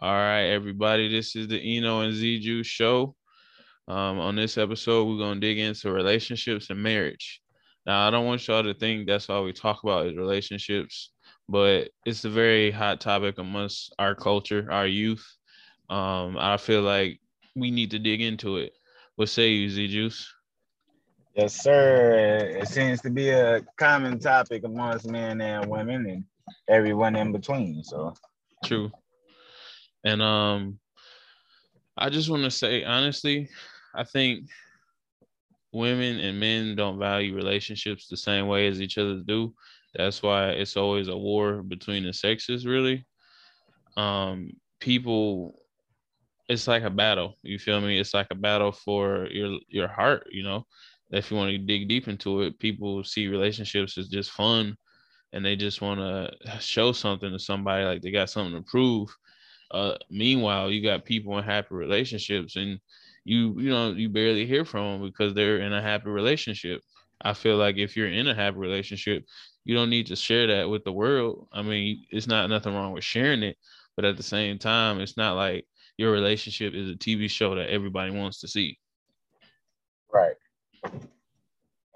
All right, everybody. This is the Eno and ZJuice show. Um, on this episode, we're gonna dig into relationships and marriage. Now, I don't want y'all to think that's all we talk about is relationships, but it's a very hot topic amongst our culture, our youth. Um, I feel like we need to dig into it. What say you, ZJuice? Yes, sir. It seems to be a common topic amongst men and women and everyone in between. So true. And um I just want to say honestly, I think women and men don't value relationships the same way as each other do. That's why it's always a war between the sexes, really. Um, people, it's like a battle. You feel me? It's like a battle for your your heart. You know, if you want to dig deep into it, people see relationships as just fun, and they just want to show something to somebody, like they got something to prove. Uh, meanwhile, you got people in happy relationships, and you you know you barely hear from them because they're in a happy relationship. I feel like if you're in a happy relationship, you don't need to share that with the world. I mean, it's not nothing wrong with sharing it, but at the same time, it's not like your relationship is a TV show that everybody wants to see. Right.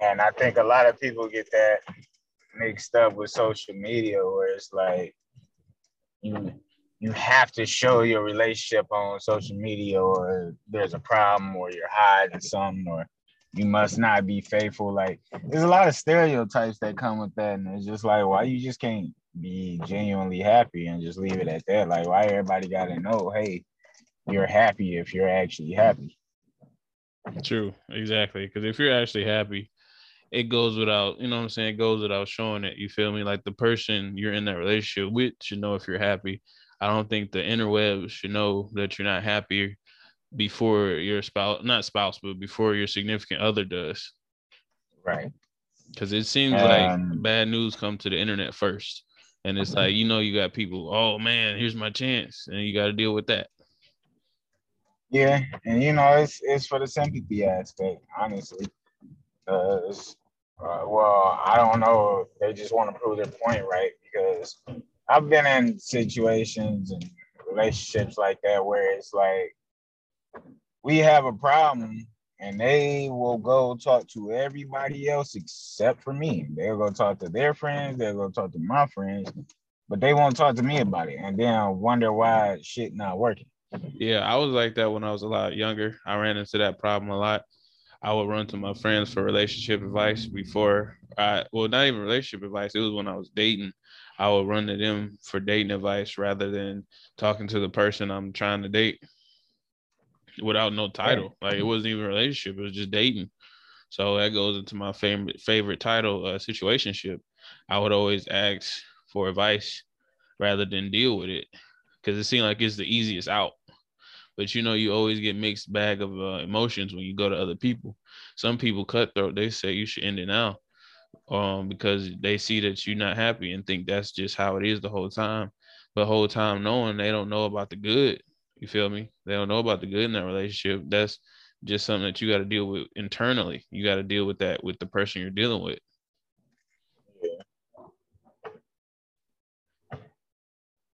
And I think a lot of people get that mixed up with social media where it's like you you have to show your relationship on social media or there's a problem or you're hiding something or you must not be faithful. Like there's a lot of stereotypes that come with that. And it's just like, why you just can't be genuinely happy and just leave it at that? Like why everybody gotta know, hey, you're happy if you're actually happy. True, exactly. Because if you're actually happy, it goes without, you know what I'm saying? It goes without showing it. You feel me? Like the person you're in that relationship with should know if you're happy. I don't think the interwebs should know that you're not happy before your spouse, not spouse, but before your significant other does. Right. Because it seems um, like bad news come to the internet first. And it's like, you know, you got people, oh man, here's my chance. And you got to deal with that. Yeah. And, you know, it's, it's for the sympathy aspect, honestly. Uh, uh, well, I don't know. They just want to prove their point, right? Because I've been in situations and relationships like that where it's like we have a problem and they will go talk to everybody else except for me. They'll go talk to their friends, they'll go talk to my friends, but they won't talk to me about it. And then I wonder why shit not working. Yeah, I was like that when I was a lot younger. I ran into that problem a lot. I would run to my friends for relationship advice before I well not even relationship advice. It was when I was dating. I would run to them for dating advice rather than talking to the person I'm trying to date without no title. Like it wasn't even a relationship; it was just dating. So that goes into my favorite favorite title, uh, situationship. I would always ask for advice rather than deal with it because it seemed like it's the easiest out. But you know, you always get mixed bag of uh, emotions when you go to other people. Some people cutthroat; they say you should end it now um, because they see that you're not happy and think that's just how it is the whole time. But whole time knowing they don't know about the good. You feel me? They don't know about the good in that relationship. That's just something that you got to deal with internally. You got to deal with that with the person you're dealing with. Yeah,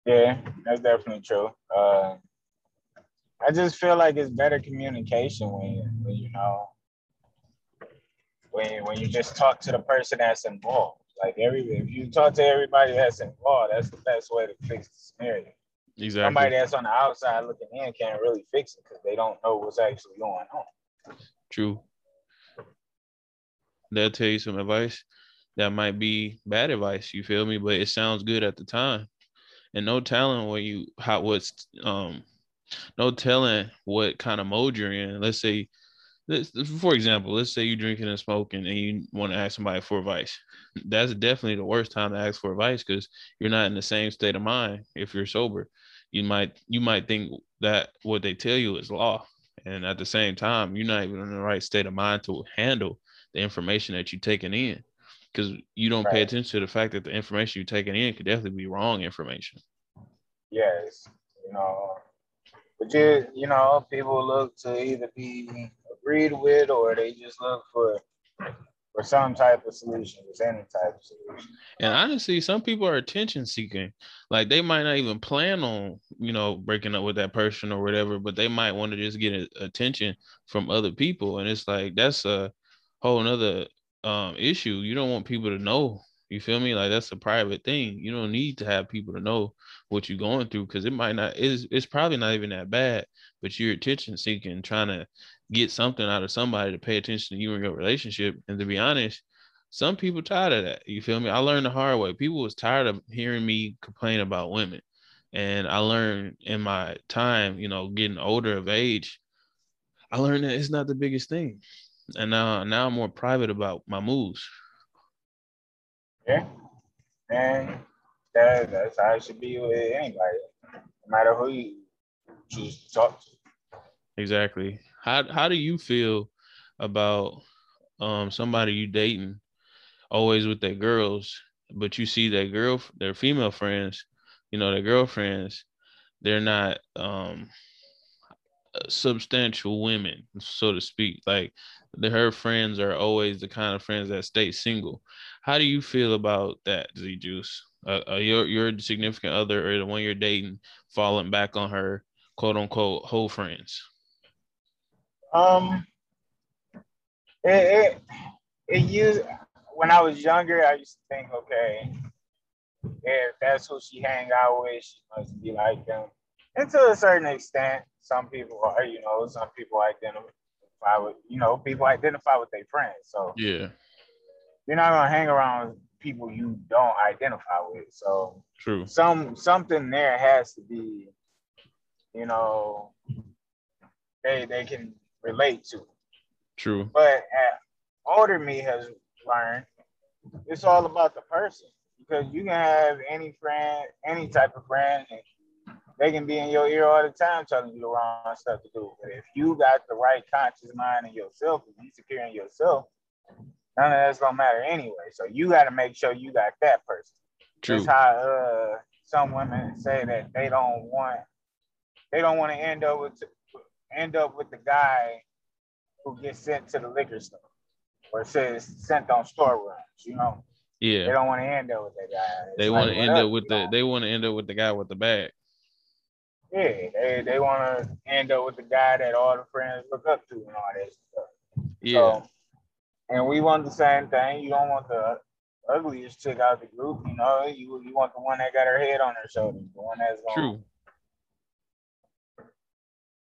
yeah that's definitely true. Uh, I just feel like it's better communication when you know when when you just talk to the person that's involved. Like every if you talk to everybody that's involved, that's the best way to fix the scenario. Exactly. Somebody that's on the outside looking in can't really fix it because they don't know what's actually going on. True. They'll tell you some advice that might be bad advice, you feel me? But it sounds good at the time. And no telling what you how what's um no telling what kind of mode you're in. Let's say for example, let's say you're drinking and smoking and you want to ask somebody for advice. That's definitely the worst time to ask for advice because you're not in the same state of mind if you're sober. You might you might think that what they tell you is law. And at the same time, you're not even in the right state of mind to handle the information that you're taking in. Because you don't right. pay attention to the fact that the information you're taking in could definitely be wrong information. Yes. You know, but you you know, people look to either be agreed with or they just look for for some type of solution, with any type of solution. And honestly, some people are attention seeking. Like they might not even plan on, you know, breaking up with that person or whatever, but they might want to just get attention from other people. And it's like that's a whole nother um issue. You don't want people to know. You feel me? Like that's a private thing. You don't need to have people to know what you're going through because it might not is it's probably not even that bad, but you're attention seeking, trying to get something out of somebody to pay attention to you and your relationship. And to be honest, some people tired of that. You feel me? I learned the hard way. People was tired of hearing me complain about women. And I learned in my time, you know, getting older of age, I learned that it's not the biggest thing. And now now I'm more private about my moves. Yeah. And that, that's how it should be with anybody, no matter who you choose to talk to. Exactly. How how do you feel about um somebody you dating always with their girls, but you see that girl their female friends, you know, their girlfriends, they're not um substantial women, so to speak. Like the, her friends are always the kind of friends that stay single. How do you feel about that, ZJuice? Uh, uh, your your significant other or the one you're dating falling back on her quote unquote whole friends? Um, it, it, it used when I was younger. I used to think, okay, if that's who she hang out with, she must be like them. And to a certain extent, some people are, you know, some people identify with, you know, people identify with their friends. So yeah, you're not gonna hang around with people you don't identify with. So true. Some something there has to be, you know, they they can relate to. True. But older me has learned it's all about the person because you can have any friend, any type of friend, and they can be in your ear all the time telling you the wrong stuff to do. But if you got the right conscious mind in yourself, and you secure in yourself, none of that's gonna matter anyway. So you got to make sure you got that person. True. That's how uh, some women say that they don't want they don't want to end up with end up with the guy who gets sent to the liquor store or says sent on store runs, you know. Yeah. They don't want to end up with that guy. It's they want to end up with the know? they want to end up with the guy with the bag. Yeah, they, they want to end up with the guy that all the friends look up to and all that stuff. Yeah. So, and we want the same thing. You don't want the ugliest chick out the group, you know. You you want the one that got her head on her shoulders, the one that's going True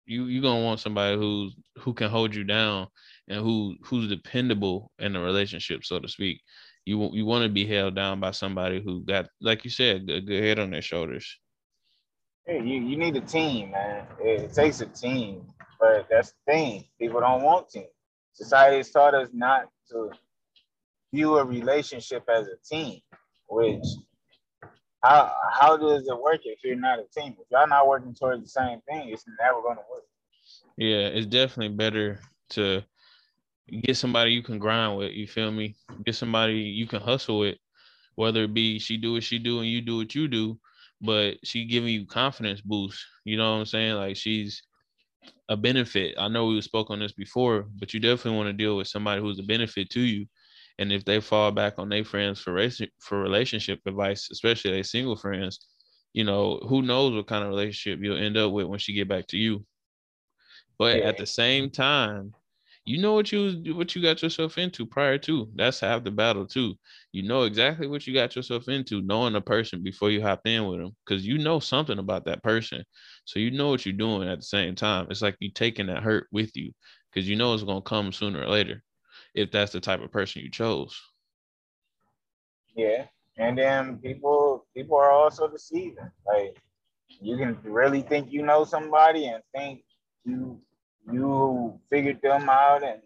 you you gonna want somebody who's who can hold you down and who who's dependable in a relationship, so to speak. You you want to be held down by somebody who got, like you said, a good head on their shoulders. Hey, you, you need a team, man. It, it takes a team, but that's the thing. People don't want team. Society has taught us not to view a relationship as a team, which how how does it work if you're not a team? If y'all not working towards the same thing, it's never gonna work. Yeah, it's definitely better to get somebody you can grind with. You feel me? Get somebody you can hustle with, whether it be she do what she do and you do what you do, but she giving you confidence boost. You know what I'm saying? Like she's a benefit. I know we spoke on this before, but you definitely want to deal with somebody who's a benefit to you and if they fall back on their friends for race, for relationship advice, especially their single friends, you know, who knows what kind of relationship you'll end up with when she get back to you. But yeah. at the same time, you know what you what you got yourself into prior to. That's half the battle too. You know exactly what you got yourself into, knowing a person before you hop in with them, because you know something about that person. So you know what you're doing at the same time. It's like you taking that hurt with you, because you know it's gonna come sooner or later if that's the type of person you chose. Yeah. And then people people are also deceiving. Like you can really think you know somebody and think you you figured them out and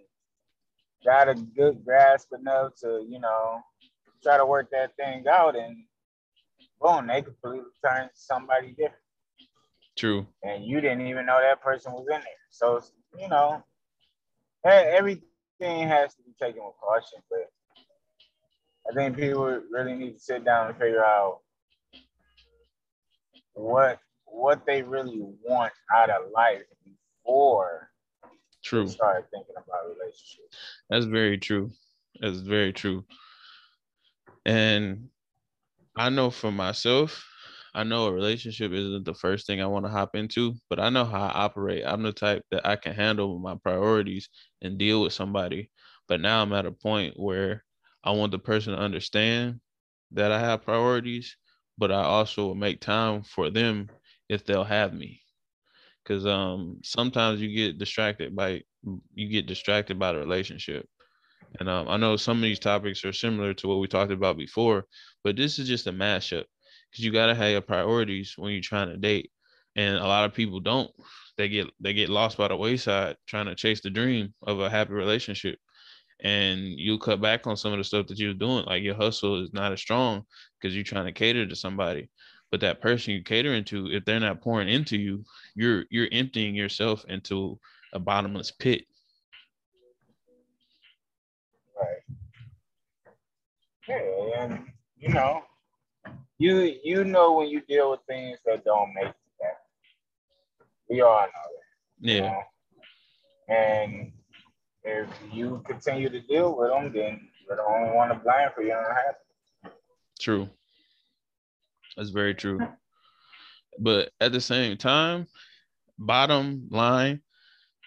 got a good grasp enough to, you know, try to work that thing out and boom, they completely turn somebody different. True. And you didn't even know that person was in there. So, you know, hey, every everything has to be taken with caution, but I think people really need to sit down and figure out what what they really want out of life before true start thinking about relationships. That's very true. That's very true. And I know for myself, I know a relationship isn't the first thing I want to hop into, but I know how I operate. I'm the type that I can handle my priorities and deal with somebody. But now I'm at a point where I want the person to understand that I have priorities, but I also will make time for them if they'll have me. Cause um sometimes you get distracted by you get distracted by the relationship. And um, I know some of these topics are similar to what we talked about before, but this is just a mashup because you gotta have your priorities when you're trying to date. And a lot of people don't. They get they get lost by the wayside trying to chase the dream of a happy relationship. And you cut back on some of the stuff that you're doing. Like your hustle is not as strong because you're trying to cater to somebody. But that person you're catering to, if they're not pouring into you, you're you're emptying yourself into a bottomless pit. Right. Yeah, you know, you you know when you deal with things that don't make sense. We all know that. Yeah. You know? And if you continue to deal with them, then you're the only one to blame for your unhappiness. True. That's very true. But at the same time, bottom line,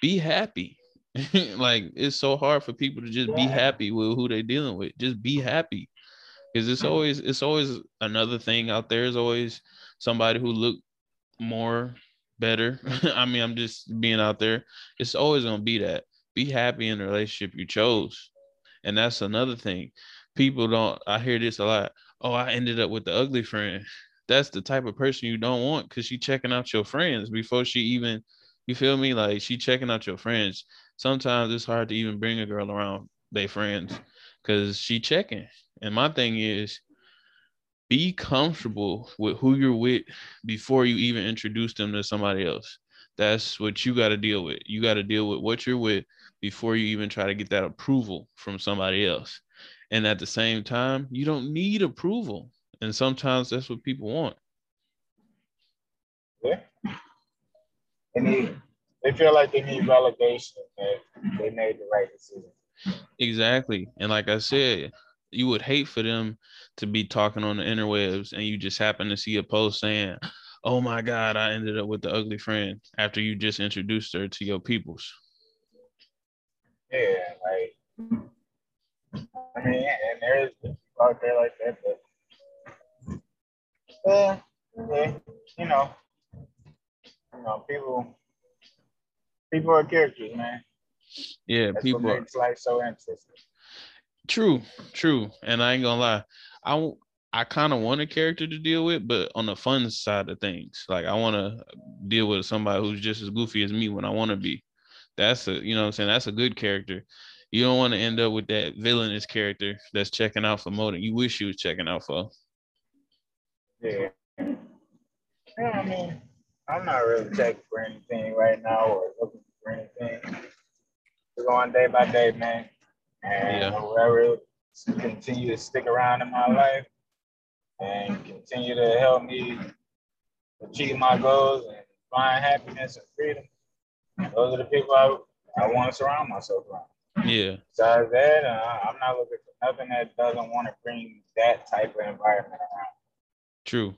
be happy. like it's so hard for people to just yeah. be happy with who they're dealing with. Just be happy. Cause it's mm-hmm. always it's always another thing out there. Is always somebody who look more better. I mean, I'm just being out there. It's always gonna be that. Be happy in the relationship you chose. And that's another thing. People don't I hear this a lot. Oh, I ended up with the ugly friend. That's the type of person you don't want because she checking out your friends before she even you feel me? Like she checking out your friends. Sometimes it's hard to even bring a girl around their friends because she checking. And my thing is be comfortable with who you're with before you even introduce them to somebody else. That's what you got to deal with. You got to deal with what you're with before you even try to get that approval from somebody else. And at the same time, you don't need approval. And sometimes that's what people want. Yeah they they feel like they need validation that they made the right decision. Exactly. And like I said, you would hate for them to be talking on the interwebs and you just happen to see a post saying, Oh my God, I ended up with the ugly friend after you just introduced her to your peoples. Yeah, like I mean, and there's people out there like that, but yeah, yeah, you know, you know, people people are characters, man. Yeah, That's people what makes life so interesting. True, true. And I ain't gonna lie, I I kind of want a character to deal with, but on the fun side of things, like I want to deal with somebody who's just as goofy as me when I want to be. That's a you know I'm saying that's a good character. You don't want to end up with that villainous character that's checking out for more you wish you was checking out for. Yeah. Yeah, I mean, I'm not really checking for anything right now or looking for anything. We're going day by day, man. And yeah. whoever continue to stick around in my life and continue to help me achieve my goals and find happiness and freedom. Those are the people I, I want to surround myself around. Yeah. Besides that, uh, I'm not looking for nothing that doesn't want to bring that type of environment around. True.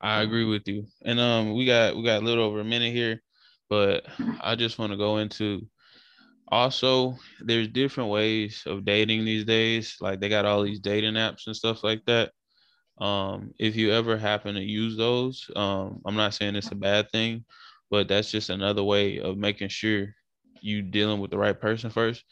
I agree with you. And um, we got we got a little over a minute here, but I just want to go into also there's different ways of dating these days. Like they got all these dating apps and stuff like that. Um, if you ever happen to use those, um, I'm not saying it's a bad thing, but that's just another way of making sure you dealing with the right person first.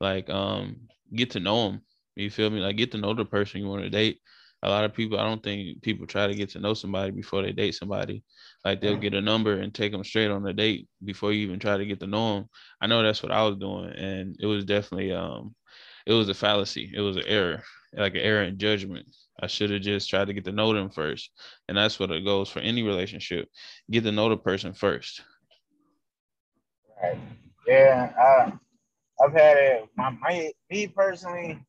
Like um, get to know them. You feel me? Like get to know the person you want to date a lot of people, I don't think people try to get to know somebody before they date somebody. Like they'll get a number and take them straight on the date before you even try to get to know them. I know that's what I was doing, and it was definitely um, it was a fallacy. It was an error, like an error in judgment. I should have just tried to get to know them first, and that's what it goes for any relationship. Get to know the person first. Right. Yeah. I, I've had it. My, my me personally,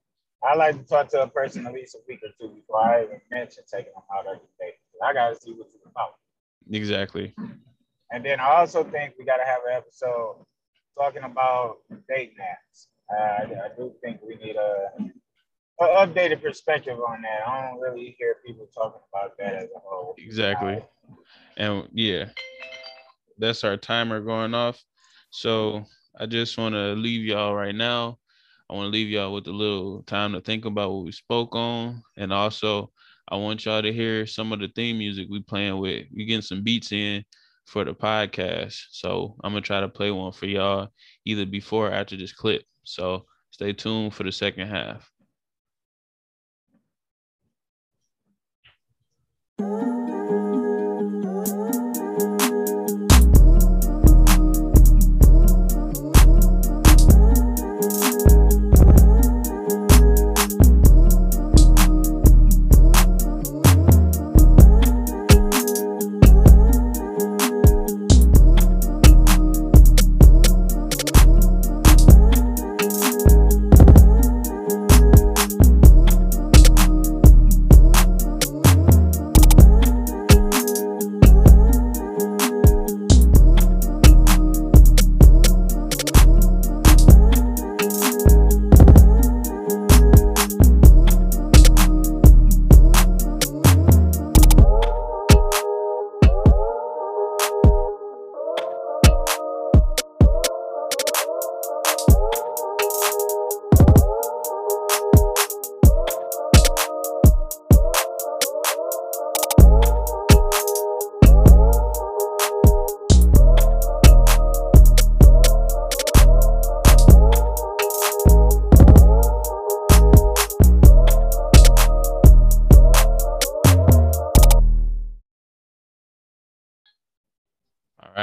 I like to talk to a person at least a week or two before I even mention taking them out every day. I got to see what it's about. Exactly. And then I also think we got to have an episode talking about dating apps Uh, I, I do think we need a, a updated perspective on that. I don't really hear people talking about that as a whole. Exactly. And yeah, that's our timer going off. So I just want to leave y'all right now. I want to leave y'all with a little time to think about what we spoke on. And also, I want y'all to hear some of the theme music we playing with. We getting some beats in for the podcast. So I'm gonna try to play one for y'all either before or after this clip. So stay tuned for the second half.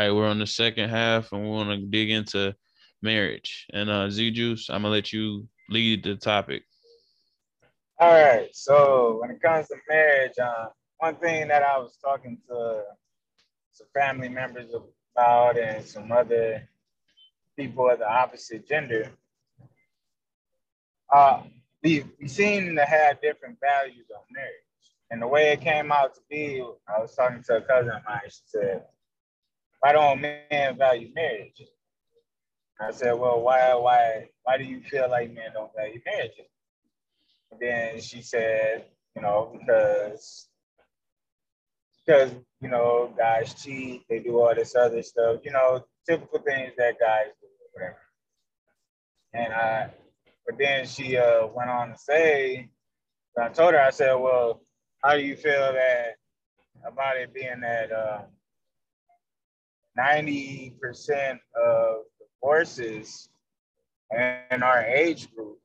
The second half, and we want to dig into marriage. And uh, ZJuice, I'm gonna let you lead the topic. All right. So when it comes to marriage, uh, one thing that I was talking to some family members about and some other people of the opposite gender, uh, we, we seem to have different values on marriage. And the way it came out to be, I was talking to a cousin of mine. She said, why don't men value marriage? I said, well, why, why, why do you feel like men don't value marriage? Then she said, you know, because, because you know, guys cheat, they do all this other stuff, you know, typical things that guys do, whatever. And I, but then she uh, went on to say, I told her, I said, well, how do you feel that about it being that um, 90% of divorces in our age group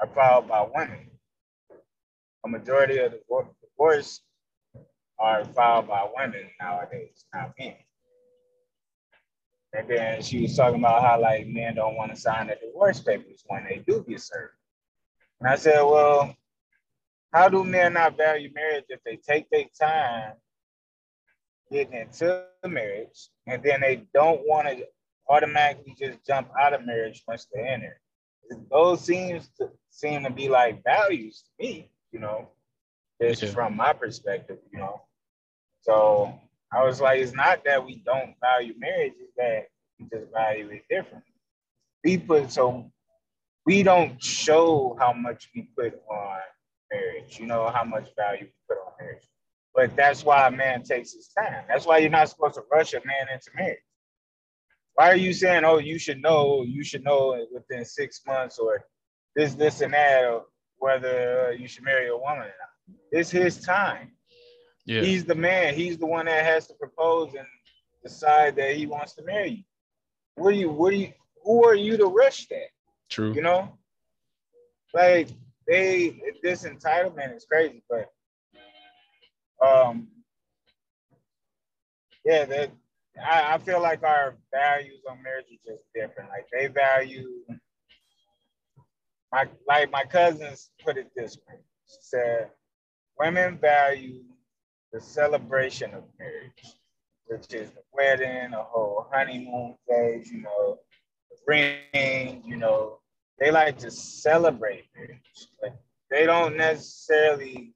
are filed by women. A majority of the divorce are filed by women nowadays, not men. And then she was talking about how like men don't want to sign the divorce papers when they do get served. And I said, well, how do men not value marriage if they take their time getting into the marriage and then they don't want to automatically just jump out of marriage once they enter. Those seems to seem to be like values to me, you know, just yeah. from my perspective, you know. So I was like, it's not that we don't value marriage, it's that we just value it differently. We put so we don't show how much we put on marriage, you know, how much value we put on marriage. But that's why a man takes his time. That's why you're not supposed to rush a man into marriage. Why are you saying, oh, you should know, you should know within six months or this, this, and that, or whether uh, you should marry a woman or not? It's his time. Yeah. He's the man. He's the one that has to propose and decide that he wants to marry you. What are you, what are you, who are you to rush that? True. You know? Like they this entitlement is crazy, but um, yeah, that I, I feel like our values on marriage are just different. Like they value my like my cousins put it this way. She said, women value the celebration of marriage, which is the wedding, a whole honeymoon phase, you know, the ring, you know. They like to celebrate marriage. Like they don't necessarily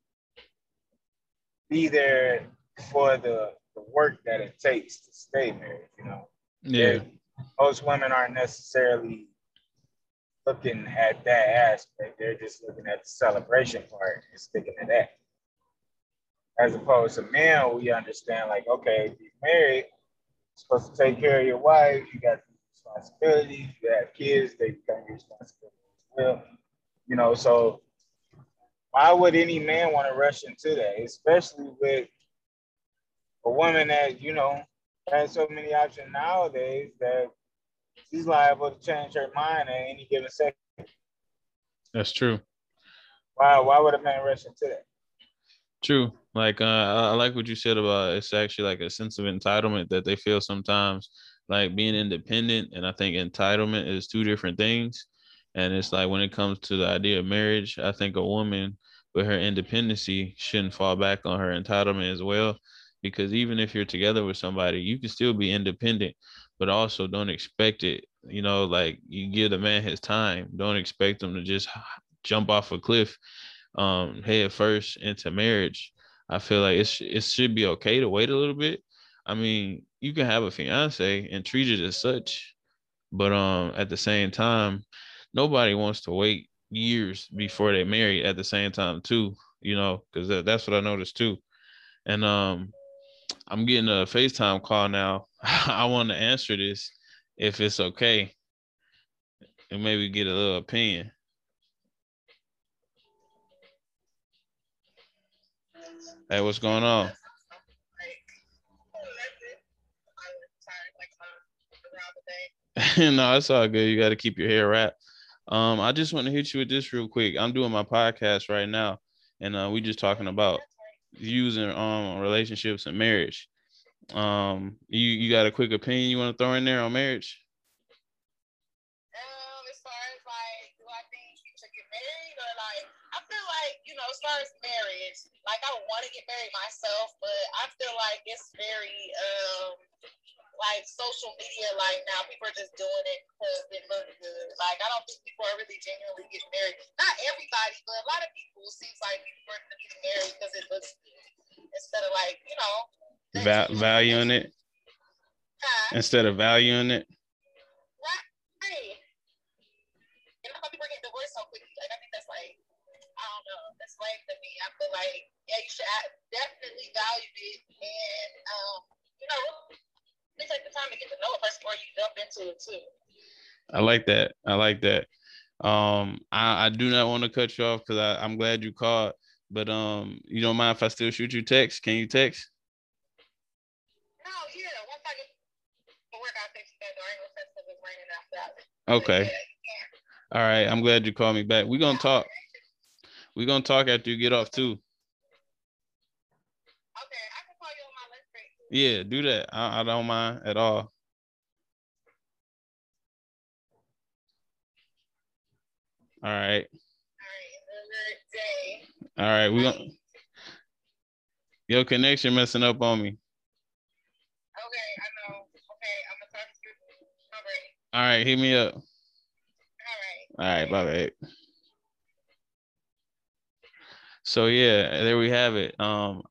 be there for the, the work that it takes to stay married, you know. Yeah. Most women aren't necessarily looking at that aspect. They're just looking at the celebration part and sticking to that. As opposed to men, we understand like, okay, if you're married, you're supposed to take care of your wife, you got responsibilities, you have kids, they become your responsibility as well. You know, so why would any man want to rush into that, especially with a woman that, you know, has so many options nowadays that she's liable to change her mind at any given second. That's true. Why why would a man rush into that? True. Like uh, I like what you said about it's actually like a sense of entitlement that they feel sometimes, like being independent. And I think entitlement is two different things. And it's like when it comes to the idea of marriage, I think a woman with her independency shouldn't fall back on her entitlement as well. Because even if you're together with somebody, you can still be independent but also don't expect it. You know, like you give the man his time. Don't expect him to just jump off a cliff um head first into marriage. I feel like it's it should be okay to wait a little bit. I mean, you can have a fiance and treat it as such, but um at the same time, nobody wants to wait years before they marry at the same time too, you know, because that, that's what I noticed too. And um I'm getting a FaceTime call now. I want to answer this if it's okay. And maybe get a little opinion. Hey, what's going on? no, it's all good. You got to keep your hair wrapped. Um, I just want to hit you with this real quick. I'm doing my podcast right now, and uh, we just talking about views and um relationships and marriage. Um, you you got a quick opinion you want to throw in there on marriage? Um, as far as like, do I think you should get married or like, I feel like you know, as far as marriage, like I want to get married myself, but I feel like it's very um like social media like now people are just doing it because it looks I don't think people are really genuinely getting married. Not everybody, but a lot of people seems like people are getting married because it looks good instead of like, you know, Va- valuing it. huh? Instead of valuing it. Like that. I like that. Um, I, I do not want to cut you off because I'm glad you called. But um, you don't mind if I still shoot you text? Can you text? No, yeah. Once I get to I'll text you back. I ain't gonna text because it's raining outside. But Okay. All right. I'm glad you called me back. We're gonna talk. We're gonna talk after you get off too. Okay, I can call you on my lunch break. Yeah, do that. I, I don't mind at all. All right. All right, another day. All right. We your connection messing up on me. Okay, I know. Okay, I'm gonna talk to you. All right. All right, hit me up. All right. All right, bye bye. So yeah, there we have it. Um,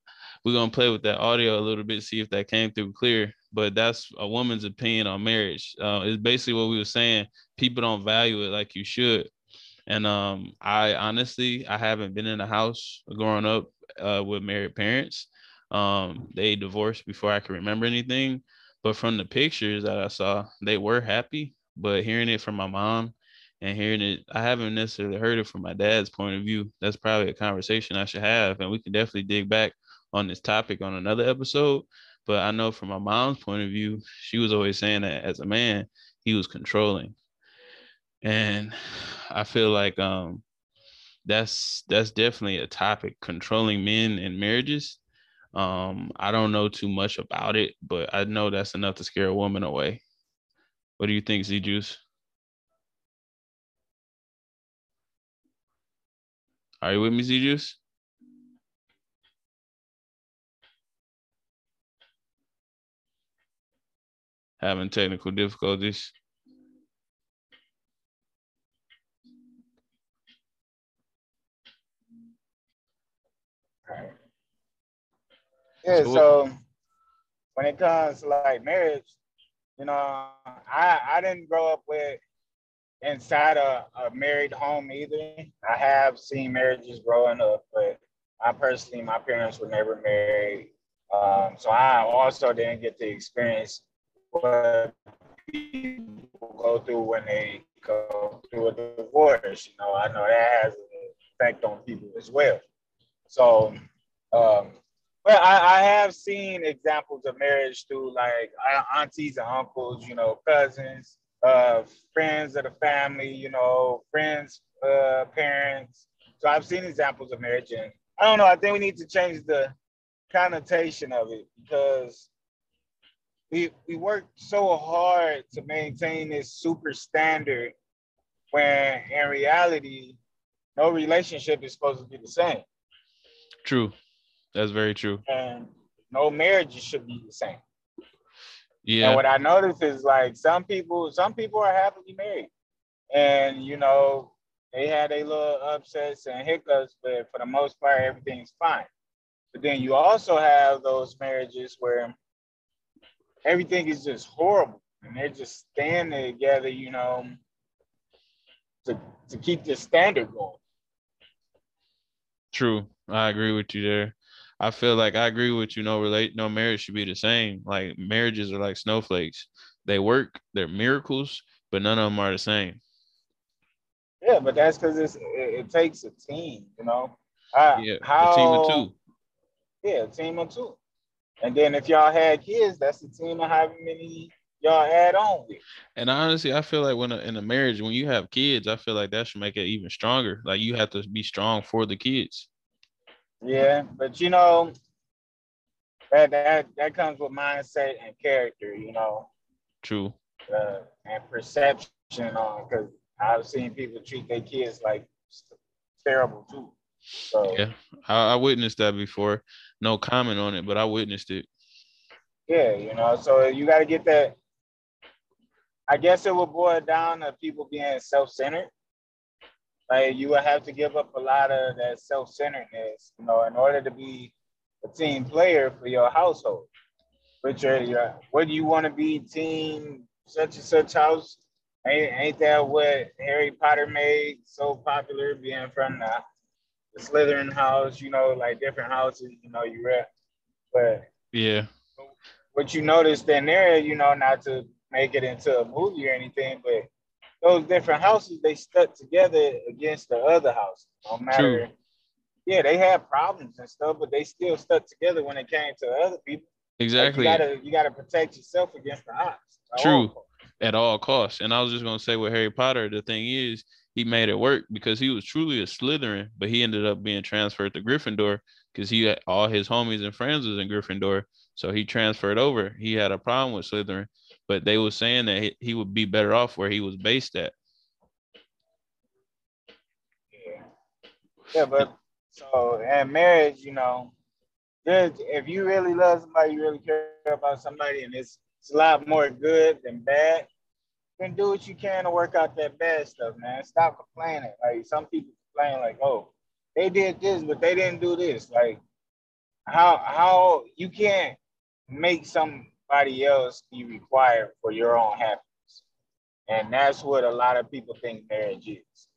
we're gonna play with that audio a little bit, see if that came through clear. But that's a woman's opinion on marriage. Uh, it's basically what we were saying. People don't value it like you should. And um, I honestly, I haven't been in a house growing up uh, with married parents. Um, they divorced before I can remember anything. But from the pictures that I saw, they were happy. But hearing it from my mom and hearing it, I haven't necessarily heard it from my dad's point of view. That's probably a conversation I should have, and we can definitely dig back on this topic on another episode. But I know from my mom's point of view, she was always saying that as a man, he was controlling, and I feel like um, that's that's definitely a topic controlling men in marriages. Um, I don't know too much about it, but I know that's enough to scare a woman away. What do you think, ZJuice? Are you with me, ZJuice? Having technical difficulties. Yeah, So- so when it comes to like marriage, you know, I I didn't grow up with inside a, a married home either. I have seen marriages growing up, but I personally, my parents were never married. Um, so I also didn't get to experience what people go through when they go through a divorce. You know, I know that has an effect on people as well. So, um, well, I, I have seen examples of marriage through like aunties and uncles, you know, cousins, uh, friends of the family, you know, friends, uh, parents. So I've seen examples of marriage, and I don't know. I think we need to change the connotation of it because we we work so hard to maintain this super standard when in reality no relationship is supposed to be the same true that's very true and no marriage should be the same yeah and what i notice is like some people some people are happily married and you know they had a little upsets and hiccups but for the most part everything's fine but then you also have those marriages where everything is just horrible. And they're just standing together, you know, to, to keep the standard going. True. I agree with you there. I feel like I agree with you. No relate, no marriage should be the same. Like marriages are like snowflakes. They work, they're miracles, but none of them are the same. Yeah, but that's because it's it, it, takes a team, you know. I, yeah, how, a team of two. Yeah, a team of two. And then if y'all had kids, that's the team of how many y'all add on with. And honestly, I feel like when a, in a marriage, when you have kids, I feel like that should make it even stronger. Like you have to be strong for the kids. Yeah, but you know, that that that comes with mindset and character. You know. True. Uh, and perception on because I've seen people treat their kids like terrible too. So yeah, I, I witnessed that before. No comment on it, but I witnessed it. Yeah, you know, so you got to get that. I guess it will boil down to people being self-centered. Like you would have to give up a lot of that self-centeredness, you know, in order to be a team player for your household. Which are your, what do you want to be team such and such house? Ain't, ain't that what Harry Potter made so popular being from the the Slytherin house, you know, like different houses, you know, you read. But yeah, what you noticed in there, you know, not to make it into a movie or anything, but those different houses they stuck together against the other houses. No matter, True. yeah, they had problems and stuff, but they still stuck together when it came to other people. Exactly. Like you gotta you gotta protect yourself against the odds. True. At all costs. And I was just gonna say with Harry Potter, the thing is he made it work because he was truly a Slytherin, but he ended up being transferred to Gryffindor because he had all his homies and friends was in Gryffindor. So he transferred over. He had a problem with Slytherin, but they were saying that he, would be better off where he was based at. Yeah, yeah, but so and marriage, you know, if you really love somebody, you really care about somebody, and it's it's a lot more good than bad then do what you can to work out that bad stuff, man. Stop complaining. Like some people complain, like, oh, they did this, but they didn't do this. Like, how how you can't make somebody else be required for your own happiness. And that's what a lot of people think marriage is.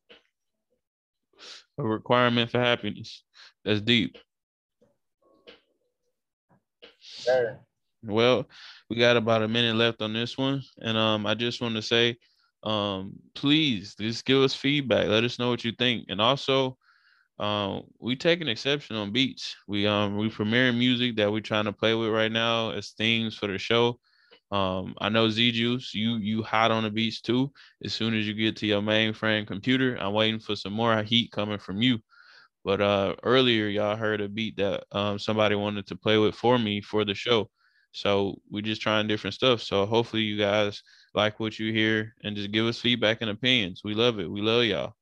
A requirement for happiness. That's deep. Sure. Well, we got about a minute left on this one, and um, I just want to say, um, please just give us feedback. Let us know what you think, and also, um, we take an exception on beats. We um we premiering music that we're trying to play with right now as themes for the show. Um, I know ZJuice, you you hot on the beats too. As soon as you get to your mainframe computer, I'm waiting for some more heat coming from you. But uh, earlier, y'all heard a beat that um, somebody wanted to play with for me for the show. So we're just trying different stuff. So hopefully you guys like what you hear and just give us feedback and opinions. We love it. We love y'all.